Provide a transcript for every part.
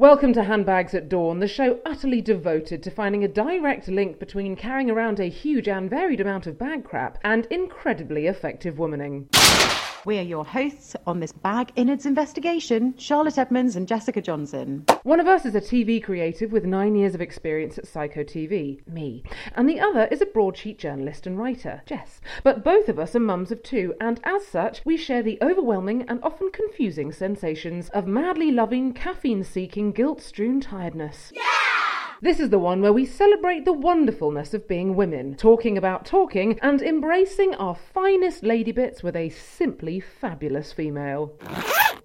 Welcome to Handbags at Dawn, the show utterly devoted to finding a direct link between carrying around a huge and varied amount of bag crap and incredibly effective womaning. We are your hosts on this bag innards investigation, Charlotte Edmonds and Jessica Johnson. One of us is a TV creative with nine years of experience at Psycho TV, me, and the other is a broadsheet journalist and writer, Jess. But both of us are mums of two, and as such, we share the overwhelming and often confusing sensations of madly loving, caffeine seeking, guilt strewn tiredness. This is the one where we celebrate the wonderfulness of being women, talking about talking, and embracing our finest lady bits with a simply fabulous female.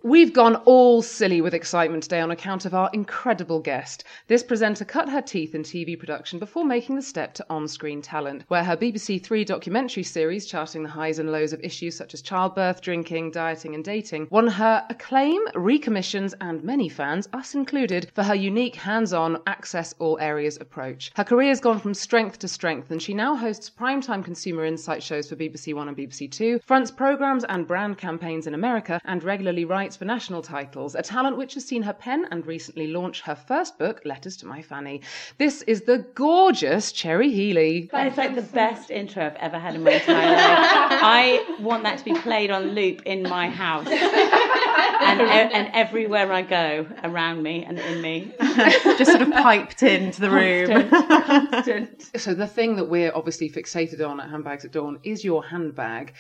We've gone all silly with excitement today on account of our incredible guest. This presenter cut her teeth in TV production before making the step to on screen talent, where her BBC Three documentary series, charting the highs and lows of issues such as childbirth, drinking, dieting, and dating, won her acclaim, recommissions, and many fans, us included, for her unique hands on, access all areas approach. Her career has gone from strength to strength, and she now hosts primetime consumer insight shows for BBC One and BBC Two, fronts programs and brand campaigns in America, and regularly writes for national titles, a talent which has seen her pen and recently launch her first book, Letters to My Fanny. This is the gorgeous Cherry Healey. That is like the best intro I've ever had in my entire life. I want that to be played on loop in my house. And, and everywhere I go around me and in me. Just sort of piped into the room. Constant, constant. So the thing that we're obviously fixated on at Handbags at Dawn is your handbag.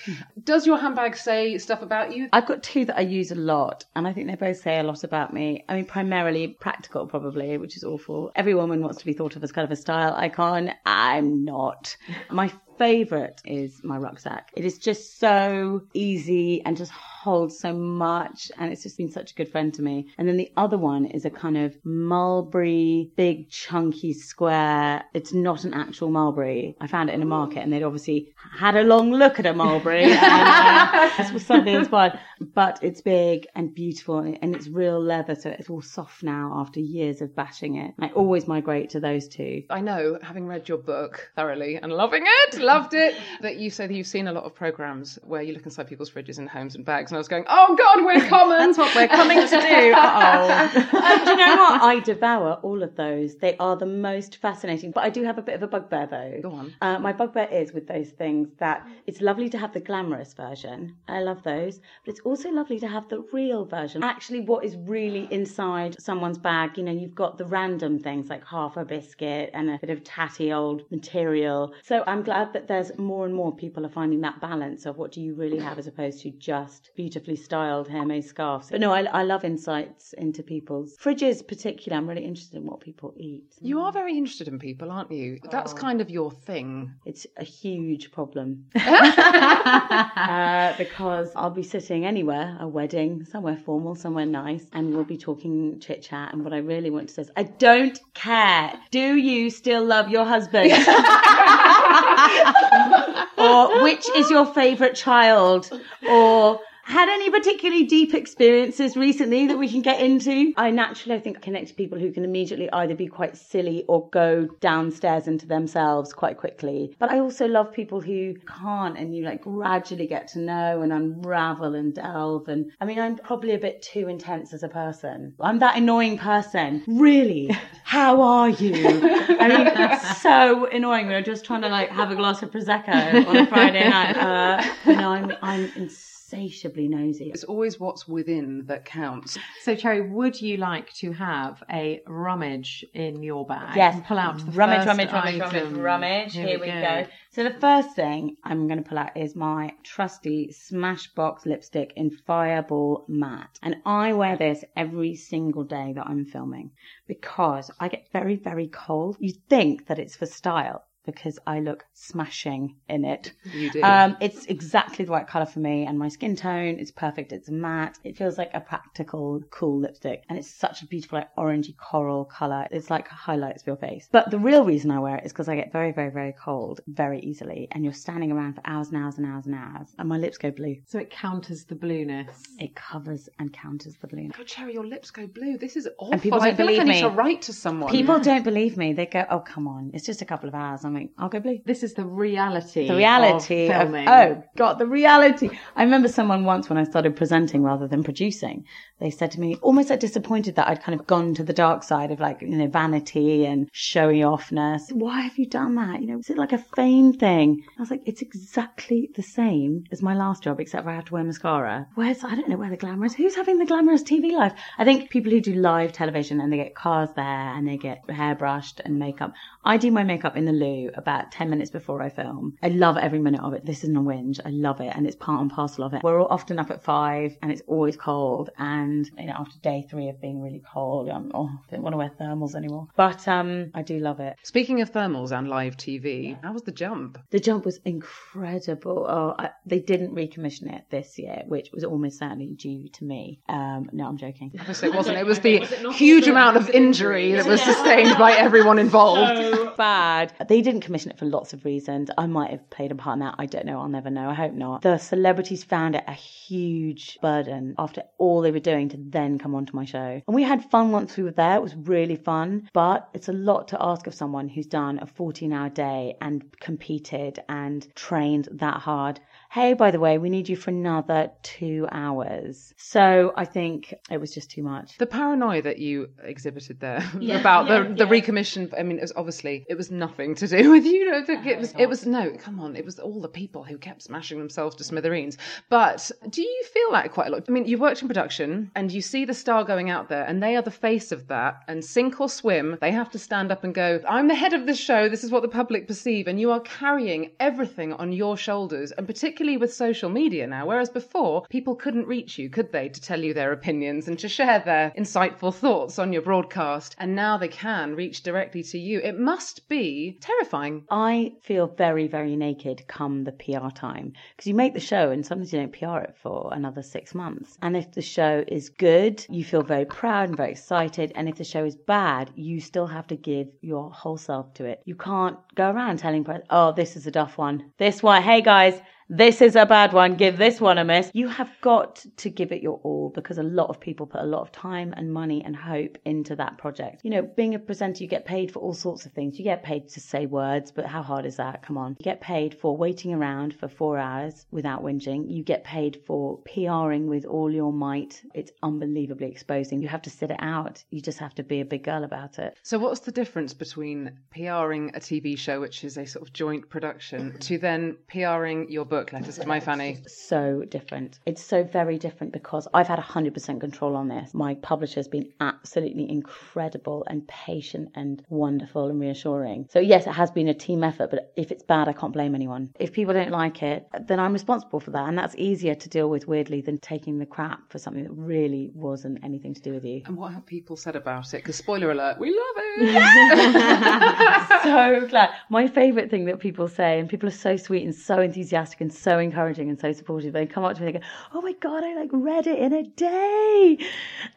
Does your handbag say stuff about you? I've got two that I use a lot, and I think they both say a lot about me. I mean, primarily practical, probably, which is awful. Every woman wants to be thought of as kind of a style icon. I'm not. My favorite is my rucksack. It is just so easy and just holds so much, and it's just been such a good friend to me. And then the other one is a kind of mulberry, big, chunky square. It's not an actual mulberry. I found it in a market, and they'd obviously had a long look at a mulberry. and, uh, this was something inspired, but it's big and beautiful, and and it's real leather, so it's all soft now after years of bashing it. I always migrate to those two. I know, having read your book thoroughly and loving it, loved it, that you say that you've seen a lot of programs where you look inside people's fridges and homes and bags, and I was going, oh God, we're common. That's what we're coming to do. Uh-oh. Uh, do you know what? I devour all of those. They are the most fascinating. But I do have a bit of a bugbear though. Go on. Uh, my bugbear is with those things that it's lovely to have the glamorous version. I love those. But it's also lovely to have the real version. Actually, what is really inside someone's bag, you know, you've got the random things like half a biscuit and a bit of tatty old material. So I'm glad that there's more and more people are finding that balance of what do you really have as opposed to just beautifully styled handmade scarves. But no, I, I love insights into people's fridges, particularly. I'm really interested in what people eat. You are very interested in people, aren't you? That's kind of your thing. It's a huge problem. uh, because I'll be sitting anywhere, a wedding, somewhere formal, somewhere nice, and we'll be talking chit chat. And what I really want to say is, I don't care. Do you still love your husband? or which is your favourite child? Or had any particularly deep experiences recently that we can get into? I naturally, I think, connect to people who can immediately either be quite silly or go downstairs into themselves quite quickly. But I also love people who can't and you like gradually get to know and unravel and delve. And I mean, I'm probably a bit too intense as a person. I'm that annoying person. Really? How are you? I mean, it's so annoying when I'm just trying to like have a glass of prosecco on a Friday night. Uh, you know, I'm I'm insatiably nosy. It's always what's within that counts. So, Cherry, would you like to have a rummage in your bag? Yes. And pull out the rummage, first rummage, rummage, item. rummage, rummage. Here Here, we we go. go. So the first thing I'm going to pull out is my trusty Smashbox lipstick in Fireball Matte. And I wear this every single day that I'm filming because I get very, very cold. You think that it's for style because I look smashing in it. You do. Um, it's exactly the right colour for me and my skin tone. It's perfect. It's matte. It feels like a practical, cool lipstick. And it's such a beautiful, like, orangey coral colour. It's like highlights for your face. But the real reason I wear it is because I get very, very, very cold very easily. And you're standing around for hours and hours and hours and hours. And my lips go blue. So it counters the blueness. It covers and counters the blueness. God, Cherry, your lips go blue. This is awful. And people I don't feel like I believe need to me. write to someone. People don't believe me. They go, oh, come on. It's just a couple of hours. I'm I'll go blue. This is the reality. the reality of of, oh god the reality. I remember someone once when i started presenting rather than producing they said to me almost like disappointed that i'd kind of gone to the dark side of like you know vanity and showy offness. Why have you done that? You know is it like a fame thing? I was like it's exactly the same as my last job except for i have to wear mascara. Where's i don't know where the glamour is who's having the glamorous tv life? I think people who do live television and they get cars there and they get hair brushed and makeup. I do my makeup in the loo about 10 minutes before I film. I love every minute of it. This isn't a whinge. I love it and it's part and parcel of it. We're all often up at five and it's always cold. And, you know, after day three of being really cold, I'm, oh, I don't want to wear thermals anymore. But, um, I do love it. Speaking of thermals and live TV, how was the jump? The jump was incredible. Oh, I, they didn't recommission it this year, which was almost certainly due to me. Um, no, I'm joking. Obviously, it wasn't. It was the huge amount of injury that was sustained by everyone involved. So bad. They didn't commission it for lots of reasons. I might have played a part in that. I don't know. I'll never know. I hope not. The celebrities found it a huge burden after all they were doing to then come onto my show. And we had fun once we were there. It was really fun, but it's a lot to ask of someone who's done a 14 hour day and competed and trained that hard. Hey, by the way, we need you for another two hours. So I think it was just too much. The paranoia that you exhibited there about the, the recommission, I mean, it was obviously, it was nothing to do with you. know, that it was, it was, no, come on, it was all the people who kept smashing themselves to smithereens. But do you feel that quite a lot? I mean, you worked in production and you see the star going out there and they are the face of that and sink or swim, they have to stand up and go, I'm the head of this show, this is what the public perceive. And you are carrying everything on your shoulders and particularly with social media now, whereas before people couldn't reach you, could they, to tell you their opinions and to share their insightful thoughts on your broadcast. And now they can reach directly to you. It must be terrifying. I feel very, very naked come the PR time because you make the show and sometimes you don't PR it for another six months. And if the show is good, you feel very proud and very excited. And if the show is bad, you still have to give your whole self to it. You can't go around telling oh, this is a duff one. This one, hey guys, this is a bad one, give this one a miss. You have got to give it your all because a lot of people put a lot of time and money and hope into that project. You know, being a presenter, you get paid for all sorts of things. You get paid to say words, but how hard is that? Come on. You get paid for waiting around for four hours without whinging. You get paid for PRing with all your might. It's unbelievably exposing. You have to sit it out. You just have to be a big girl about it. So, what's the difference between PRing a TV show, which is a sort of joint production, to then PRing your book, Letters to My Fanny? so different. It's so very different because I've had 100% control on this. My publisher's been absolutely incredible and patient and wonderful and reassuring. So, yes, it has been a team effort, but if it's bad, I can't blame anyone. If people don't like it, then I'm responsible for that. And that's easier to deal with, weirdly, than taking the crap for something that really wasn't anything to do with you. And what have people said about it? Because, spoiler alert, we love it. so glad. My favourite thing that people say, and people are so sweet and so enthusiastic and been so encouraging and so supportive. They come up to me and go, "Oh my god, I like read it in a day,"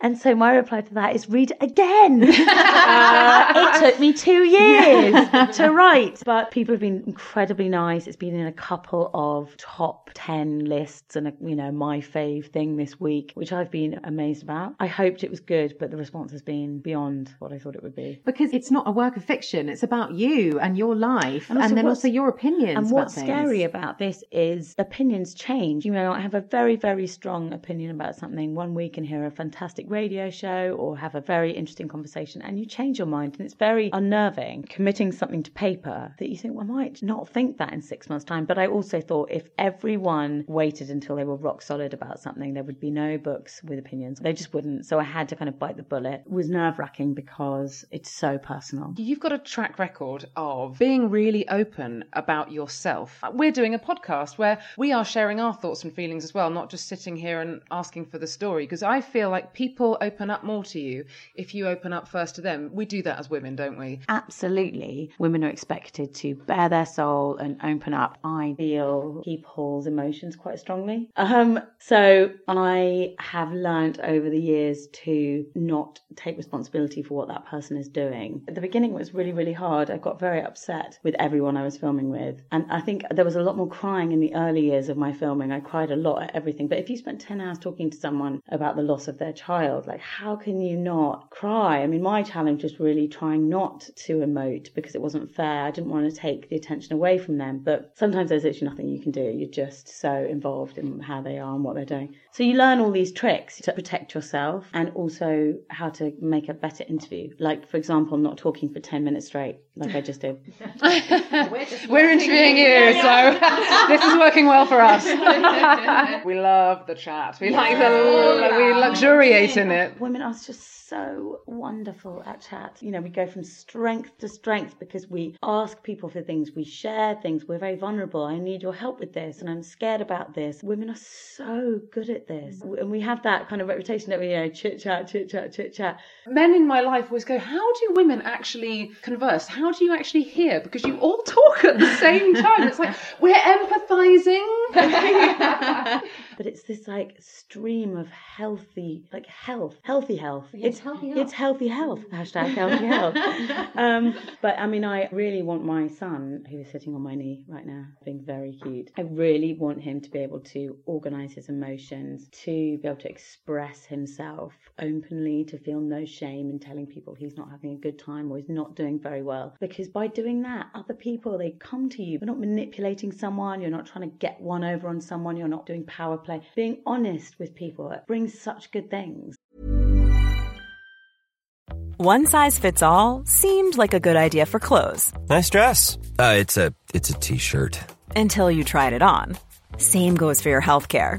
and so my reply to that is, "Read it again." uh, it took me two years to write, but people have been incredibly nice. It's been in a couple of top ten lists and a, you know my fave thing this week, which I've been amazed about. I hoped it was good, but the response has been beyond what I thought it would be. Because it's not a work of fiction; it's about you and your life, And and, then also your opinions. And what's scary about this is opinions change. You know, I have a very, very strong opinion about something one week and hear a fantastic radio show or have a very interesting conversation, and you change your mind, and it's very unnerving committing something to paper that you think, well, I might not think that in six months' time. But I also thought if everyone waited until they were rock solid about something, there would be no books with opinions. They just wouldn't. So I had to kind of bite the bullet. It was nerve wracking because it's so personal. You've got a track record of being really open about yourself. We're doing a podcast where we are sharing our thoughts and feelings as well, not just sitting here and asking for the story. Because I feel like people open up more to you if you open up first to them. We do that as women, don't we? Absolutely. Women are expected to bare their soul and open up. I feel people's emotions quite strongly. Um, so I have learnt over the years to not take responsibility for what that person is doing. At the beginning, it was really, really hard. I got very upset with everyone I was filming with. And I think there was a lot more crying in the early years of my filming. I cried a lot at everything. But if you spent 10 hours talking to someone about the loss of their child, like, how can you not cry? I mean, my challenge was really trying not to emote because it wasn't fair. I didn't want to take the attention away from them. But sometimes there's literally nothing you can do. You're just so involved in how they are and what they're doing. So you learn all these tricks to protect yourself and also how to make a better interview. Like, for example, not talking for 10 minutes straight, like I just did. We're interviewing you, so this is working well for us. we love the chat. We like the we luxuriate in it. Women are just so wonderful at chat. You know, we go from strength to strength because we ask people for things, we share things, we're very vulnerable. I need your help with this, and I'm scared about this. Women are so good at this. Mm. And we have that kind of reputation that we, you know, chit chat, chit chat, chit chat. Men in my life always go, How do women actually converse? How do you actually hear? Because you all talk at the same time. It's like we're empathizing. But it's this like stream of healthy, like health, healthy health. it's healthy It's healthy health. Hashtag healthy health. um, but I mean, I really want my son, who is sitting on my knee right now, being very cute. I really want him to be able to organize his emotions, to be able to express himself openly, to feel no shame in telling people he's not having a good time or he's not doing very well. Because by doing that, other people they come to you. You're not manipulating someone. You're not trying to get one over on someone. You're not doing power play. Being honest with people it brings such good things. One size fits all seemed like a good idea for clothes Nice dress. Uh, it's a it's a t-shirt. until you tried it on. Same goes for your healthcare.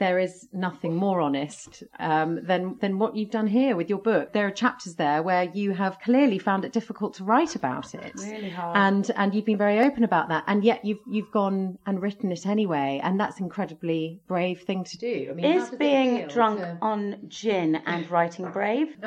There is nothing more honest um, than than what you've done here with your book. There are chapters there where you have clearly found it difficult to write about it, Really hard. and and you've been very open about that, and yet you've you've gone and written it anyway, and that's an incredibly brave thing to do. I mean, how Is does it being drunk to- on gin and writing brave?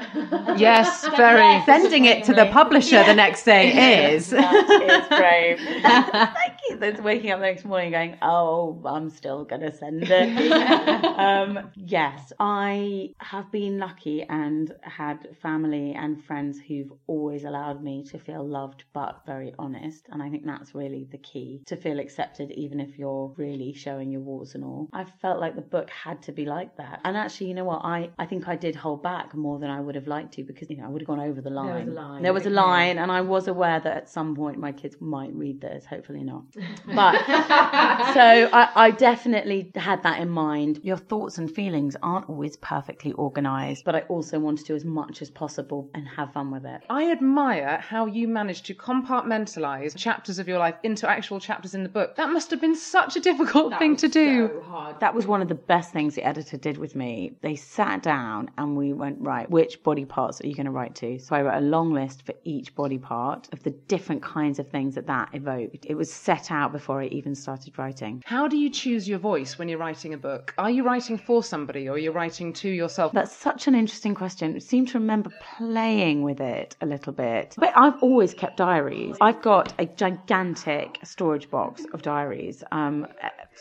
Yes, very. Sending it to the publisher the next day is. That is brave. That's waking up the next morning going, oh, I'm still going to send it. um, yes, I have been lucky and had family and friends who've always allowed me to feel loved but very honest. And I think that's really the key to feel accepted, even if you're really showing your warts and all. I felt like the book had to be like that. And actually, you know what? I, I think I did hold back more than I would have liked to because, you know, I would have gone over the line. There was a line, There was a line, and I was aware that at some point my kids might read this. Hopefully not. But so I, I definitely had that in mind. Your thoughts and feelings aren't always perfectly organized, but I also want to do as much as possible and have fun with it. I admire how you managed to compartmentalize chapters of your life into actual chapters in the book. That must have been such a difficult thing to do. That was one of the best things the editor did with me. They sat down and we went, right, which body parts are you going to write to? So I wrote a long list for each body part of the different kinds of things that that evoked. It was set out before I even started writing. How do you choose your voice when you're writing a book? Are you writing for somebody or you're writing to yourself? That's such an interesting question. I seem to remember playing with it a little bit. But I've always kept diaries. I've got a gigantic storage box of diaries. Um,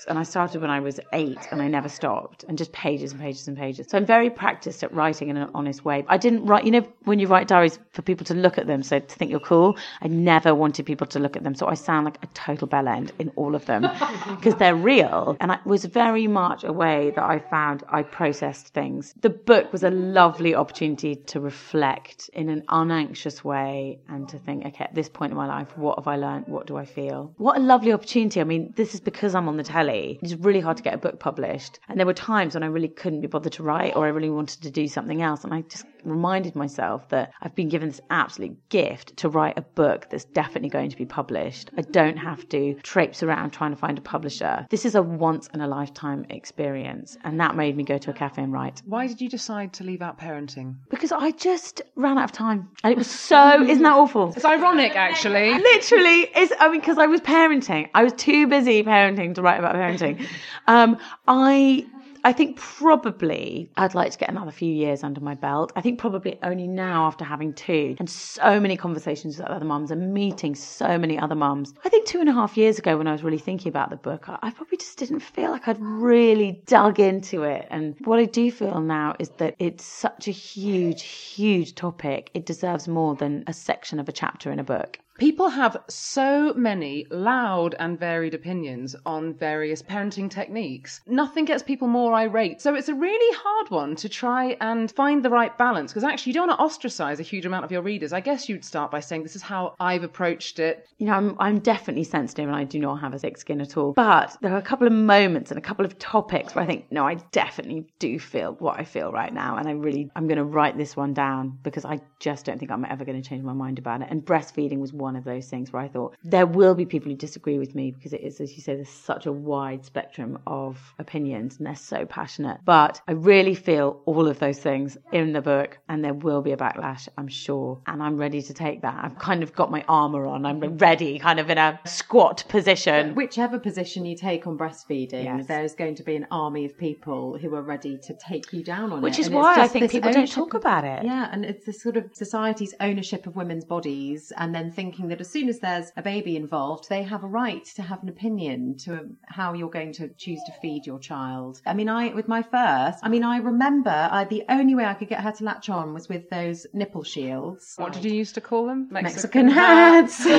and I started when I was eight and I never stopped and just pages and pages and pages. So I'm very practiced at writing in an honest way. I didn't write, you know, when you write diaries for people to look at them, so to think you're cool, I never wanted people to look at them. So I sound like a total bell end in all of them because they're real. And it was very much a way that I found I processed things. The book was a lovely opportunity to reflect in an unanxious way and to think, okay, at this point in my life, what have I learned? What do I feel? What a lovely opportunity. I mean, this is because I'm on the telly. It's really hard to get a book published. And there were times when I really couldn't be bothered to write or I really wanted to do something else. And I just reminded myself that I've been given this absolute gift to write a book that's definitely going to be published. I don't have to traipse around trying to find a publisher. This is a once in a lifetime experience. And that made me go to a cafe and write. Why did you decide to leave out parenting? Because I just ran out of time. And it was so, isn't that awful? It's ironic, actually. Literally, it's, I mean, because I was parenting. I was too busy parenting to write about parenting. Um, I, I think probably I'd like to get another few years under my belt. I think probably only now after having two and so many conversations with other mums and meeting so many other mums. I think two and a half years ago when I was really thinking about the book, I probably just didn't feel like I'd really dug into it. And what I do feel now is that it's such a huge, huge topic. It deserves more than a section of a chapter in a book. People have so many loud and varied opinions on various parenting techniques. Nothing gets people more irate. So it's a really hard one to try and find the right balance because actually you don't want to ostracize a huge amount of your readers. I guess you'd start by saying, This is how I've approached it. You know, I'm, I'm definitely sensitive and I do not have a thick skin at all. But there are a couple of moments and a couple of topics where I think, no, I definitely do feel what I feel right now. And I really, I'm going to write this one down because I just don't think I'm ever going to change my mind about it. And breastfeeding was one of those things where I thought there will be people who disagree with me because it is, as you say, there's such a wide spectrum of opinions and they're so passionate. But I really feel all of those things in the book and there will be a backlash, I'm sure. And I'm ready to take that. I've kind of got my armor on. I'm ready, kind of in a squat position. Whichever position you take on breastfeeding, Yes. there's going to be an army of people who are ready to take you down on Which is And why I think people don't talk about it. Yeah, and it's the sort of society's ownership of women's bodies, and then thinking that as soon as there's a baby involved, they have a right to have an opinion to how you're going to choose to feed your child. I mean, I with my first, I mean, I remember I, the only way I could get her to latch on was with those nipple shields. What did you used to call them? Mexican hats. so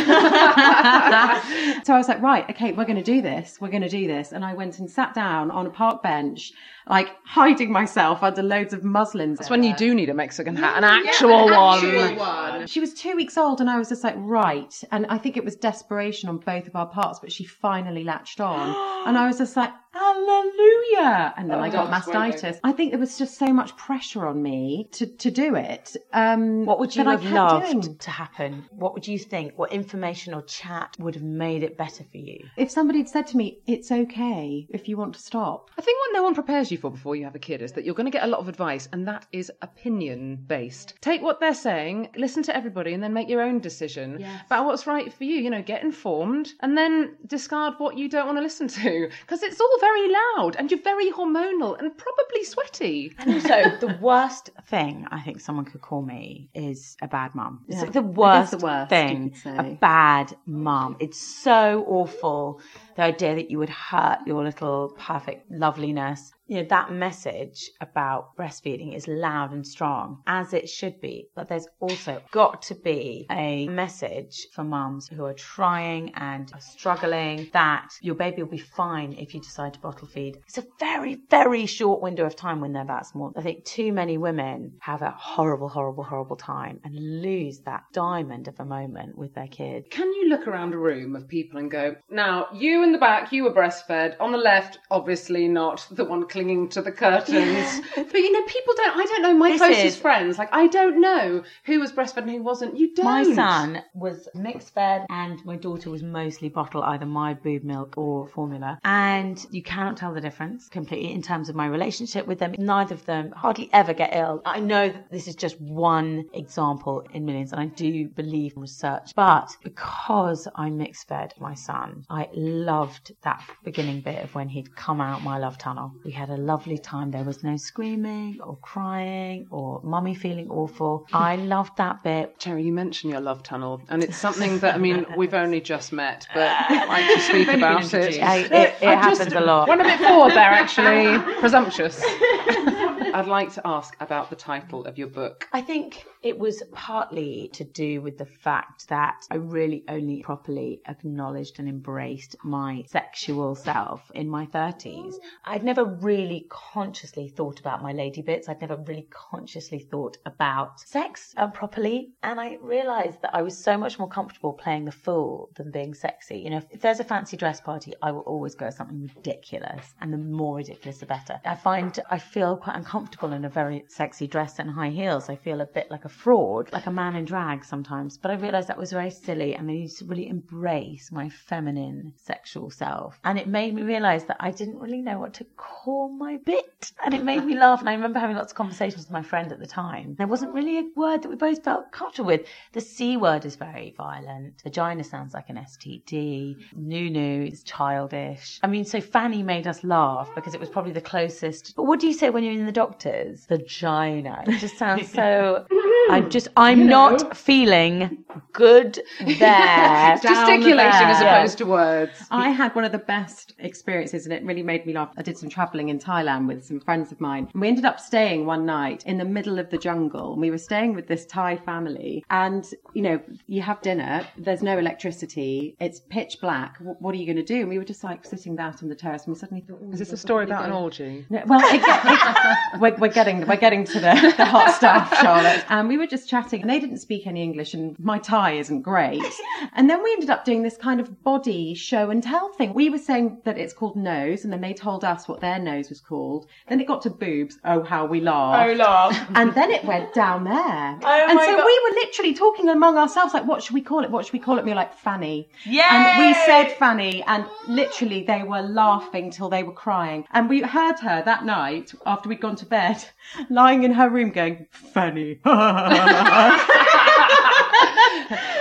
I was like, right, okay, we're going to do this. We're going to do this. And I went and sat down on a park bench, like hiding myself under loads of muslins. That's when you do need a Mexican hat, an actual one. one. She was two weeks old, and I was just like, right. And I think it was desperation on both of our parts, but she finally latched on. and I was just like, hallelujah. And then Oh, I got that's won't mastitis. I think there was just so much pressure on me to, to do it. Um, What would you have loved doing. to happen? What would you think? What information or chat would have made it better for you? If somebody had said to me, it's okay if you want to stop. I think what no one prepares you for before you have a kid is that you're going to get a lot of advice, and that is opinion based. Take what they're saying, listen to everybody, and then make your own decision about what's right for you. You know, get informed, and then discard what you don't want to listen to because it's all very loud, and you're very hormonal and probably sweaty. And also, the worst thing I think someone could call me is a bad mum. It's Yeah. like the worst, the worst, thing. A bad mum. It's so awful. The idea that you would hurt your little perfect loveliness. You know, that message about breastfeeding is loud and strong, as it should be. But there's also got to be a message for mums who are trying and are struggling that your baby will be fine if you decide to bottle feed. It's a very, very short window of time when they're that small. I think too many women have a horrible, horrible, horrible time and lose that diamond of a moment with their kid. Can you look around a room of people and go, now, you in the back, you were breastfed. On the left, obviously not the one clinging to the curtains. but you know, people don't, I don't know my This closest is- friends. Like, I don't know who was breastfed and who wasn't. You don't. My son was mixed fed and my daughter was mostly bottle, either my boob milk or formula. And you cannot tell the difference completely in terms of my relationship with them. Neither of them hardly ever get ill. I know that this is just one example in millions and I do believe in research. But because I mixed fed my son, I loved that beginning bit of when he'd come out my love tunnel. We had a lovely time. There was no screaming or crying or mummy feeling awful. I loved that bit. Cherry, you mentioned your love tunnel, and it's something that I mean we've only just met, but I like to speak about it. introduced. I- it- it I just happens a lot. Went a bit forward there, actually. Presumptuous. I'd like to ask about the title of your book. I think it was partly to do with the fact that I really only properly acknowledged and embraced my sexual self in my 30s. I'd never really consciously thought about my lady bits. I'd never really consciously thought about sex uh, properly. And I realized that I was so much more comfortable playing the fool than being sexy. You know, if, if there's a fancy dress party, I will always go something ridiculous. And the more ridiculous, the better. I find I feel quite uncomfortable in a very sexy dress and high heels. I feel a bit like a fraud, like a man in drag sometimes. But I realized that was very silly and I used to really embrace my feminine sexual self. And it made me realize that I didn't really know what to call my bit. And it made me laugh. And I remember having lots of conversations with my friend at the time. There wasn't really a word that we both felt comfortable with. The C word is very violent. Vagina sounds like an STD. Nunu is childish. I mean, so Fanny made us laugh because it was probably the closest. But what do you say when you're in the doctors? Vagina. It just sounds so. I'm just, I'm not feeling good there. Gesticulating as opposed to words. I had one of the best experiences and it really made me laugh. I did some traveling in Thailand with some friends of mine. And we ended up staying one night in the middle of the jungle. And we were staying with this Thai family. And, you know, you have dinner, there's no electricity, it's pitch black. W- What are you going to do? And we were just like sitting out on the terrace and we suddenly thought, oh, Is this we'll a story about an orgy? no, well, it, it, we're, we're getting we're getting to the, the hot stuff, Charlotte. And we were just chatting, and they didn't speak any English, and my Thai isn't great. And then we ended up doing this kind of body show and tell thing. We were saying that it's called nose, and then they told us what their nose was called. Then it got to boobs. Oh, how we laughed! Oh, laugh. And then it went down there. Oh and so God. we were literally talking among ourselves, like, what should we call it? What should we call it? And we were like, Fanny. Yeah. And we said Fanny, and literally they were laughing till they were crying. And we heard her that night after we'd gone to bed, lying in her room going, Fanny. あっ。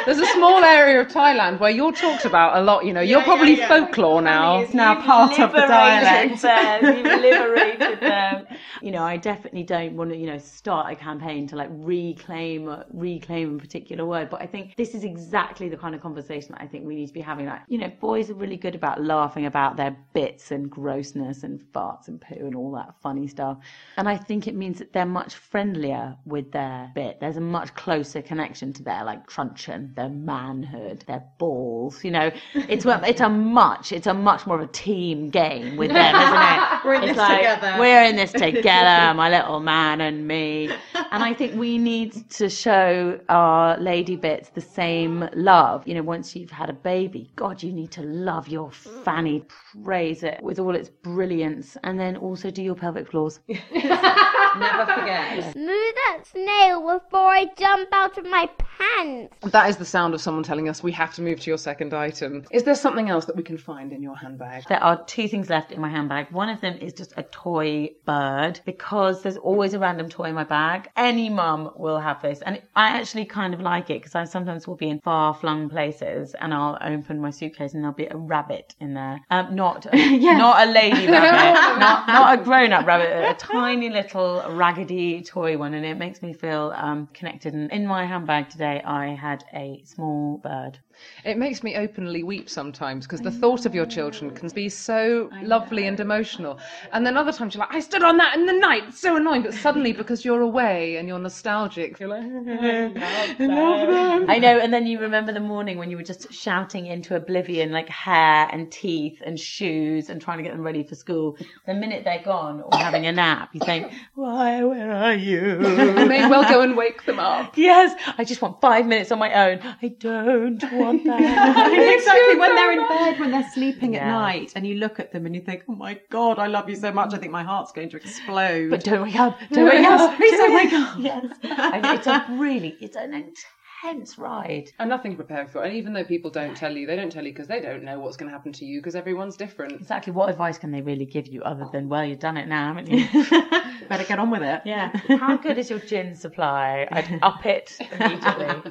There's a small area of Thailand where you're talked about a lot. You know, you're probably folklore now. It's now part of the dialect. them. You've liberated them. You know, I definitely don't want to, you know, start a campaign to like reclaim reclaim a particular word. But I think this is exactly the kind of conversation that I think we need to be having. Like, you know, boys are really good about laughing about their bits and grossness and farts and poo and all that funny stuff. And I think it means that they're much friendlier with their bit. There's a much closer connection to their like truncheon, their manhood, their balls. You know, it's a- it's a much it's a much more of a team game with them, isn't it? We're in It's this like, together. We're in this together, my little man and me. And I think we need to show our lady bits the same love. You know, once you've had a baby, God, you need to love your fanny, praise it with all its brilliance, and then also do your pelvic floors. Never forget. Move that snail before I jump out of my pants. That is the sound of someone telling us we have to move to your second item. Is there something else that we can find in your handbag? There are two things left in my handbag. One of them is just a toy bird because there's always a random toy in my bag. Any mum will have this. And I actually kind of like it because I sometimes will be in far flung places and I'll open my suitcase and there'll be a rabbit in there. Um, not, not a lady rabbit, not, not a grown up rabbit, a tiny little raggedy toy one. And it makes me feel um, connected. And in my handbag today, I had a small bird. It makes me openly weep sometimes because the thought of your children can be so lovely and emotional. And then other times you're like, I stood on that in the night, it's so annoying. But suddenly, because you're away and you're nostalgic, you're like, I love them. I know, and then you remember the morning when you were just shouting into oblivion, like hair and teeth and shoes, and trying to get them ready for school. The minute they're gone or having a nap, you think, "Why? Where are you?" I may well go and wake them up. yes, I just want five minutes on my own. I don't want that. exactly when they're in bed, when they're sleeping at Yeah. night, and you look at them and you think, "Oh my God, I love you so much. I think my heart's going to explode." But don't wake up! Don't wake up! Please don't Don't wake up. Yes, and it's a really, it's an intense ride. And nothing prepared for it. And even though people don't tell you, they don't tell you because they don't know what's going to happen to you because everyone's different. Exactly. What advice can they really give you other than, well, you've done it now, haven't you? Better get on with it. Yeah. How good is your gin supply? I'd up it immediately.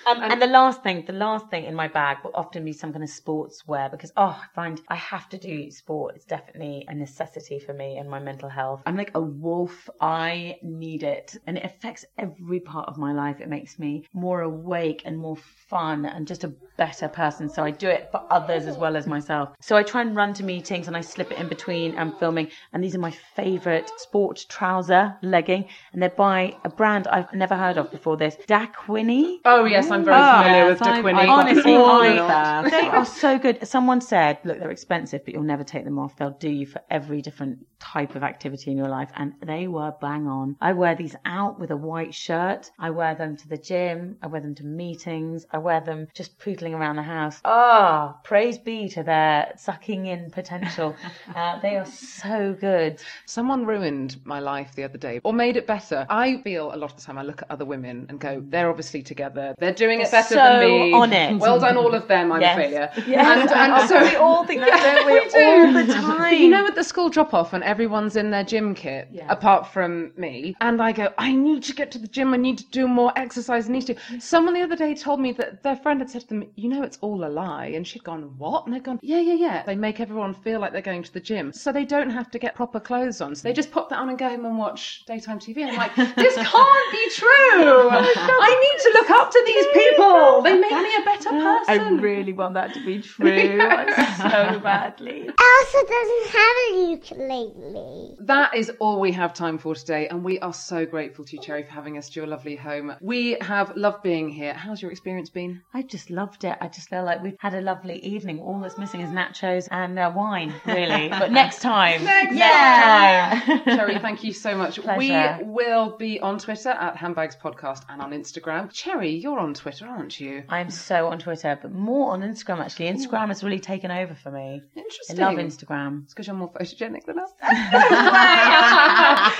Um, and the last thing, the last thing in my bag will often be some kind of sportswear because oh, I find I have to do sport. It's definitely a necessity for me and my mental health. I'm like a wolf. I need it, and it affects every part of my life. It makes me more awake and more fun and just a better person. So I do it for others as well as myself. So I try and run to meetings and I slip it in between and filming. And these are my favourite sport trouser legging, and they're by a brand I've never heard of before. This Daquini. Oh, yes, I'm very Oh, familiar yes, with I've- Daquini. I've Honestly, all I, that. they are so good. Someone said, look, they're expensive, but you'll never take them off. They'll do you for every different type of activity in your life. And they were bang on. I wear these out with a white shirt. I wear them to the gym. I wear them to meetings. I wear them just poodling around the house. Ah, praise be to their sucking in potential. uh, they are so good. Someone ruined my life the other day or made it better. I feel a lot of the time I look at other women and go, they're obviously together. They're doing it better So than me. on it. Well done, all of them. I'm Yes. a failure. Yes. And, and Oh, so we all think that, don't we? We do. All the time. You know, at the school drop off, and everyone's in their gym kit, apart from me, and I go, I need to get to the gym. I need to do more exercise. I need to. Someone the other day told me that their friend had said to them, "You know, it's all a lie," and she'd gone, "What?" And they'd gone, "Yeah, yeah, yeah." They make everyone feel like they're going to the gym, so they don't have to get proper clothes on. So they just pop that on and go home and watch daytime TV. And I'm like, this can't be true. I need to look up to these people. They make me a better person. I really want that to be true so badly. Elsa doesn't have a ukulele. That is all we have time for today, and we are so grateful to you, Cherry, for having us to your lovely home. We have loved being here. How's your experience been? I just loved it. I just feel like we've had a lovely evening. All that's missing is nachos and uh, wine, really. But next time. Next yeah. Cherry, thank you so much. Pleasure. We will be on Twitter at Handbags Podcast and on Instagram. Cherry, you're on Twitter, aren't you? I'm so on Twitter, but more on Instagram actually. Instagram has really taken over for me. Interesting. I love Instagram. It's because you're more photogenic than us.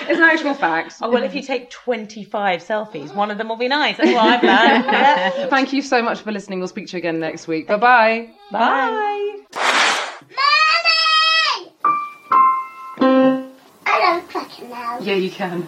it's an actual fact. Oh, well, if you take 25 selfies, one of them will be nice. That's what I've learned. Yeah. Thank you so much for listening. We'll speak to you again next week. Bye-bye. Bye. Mommy! I love cracker now. Yeah, you can.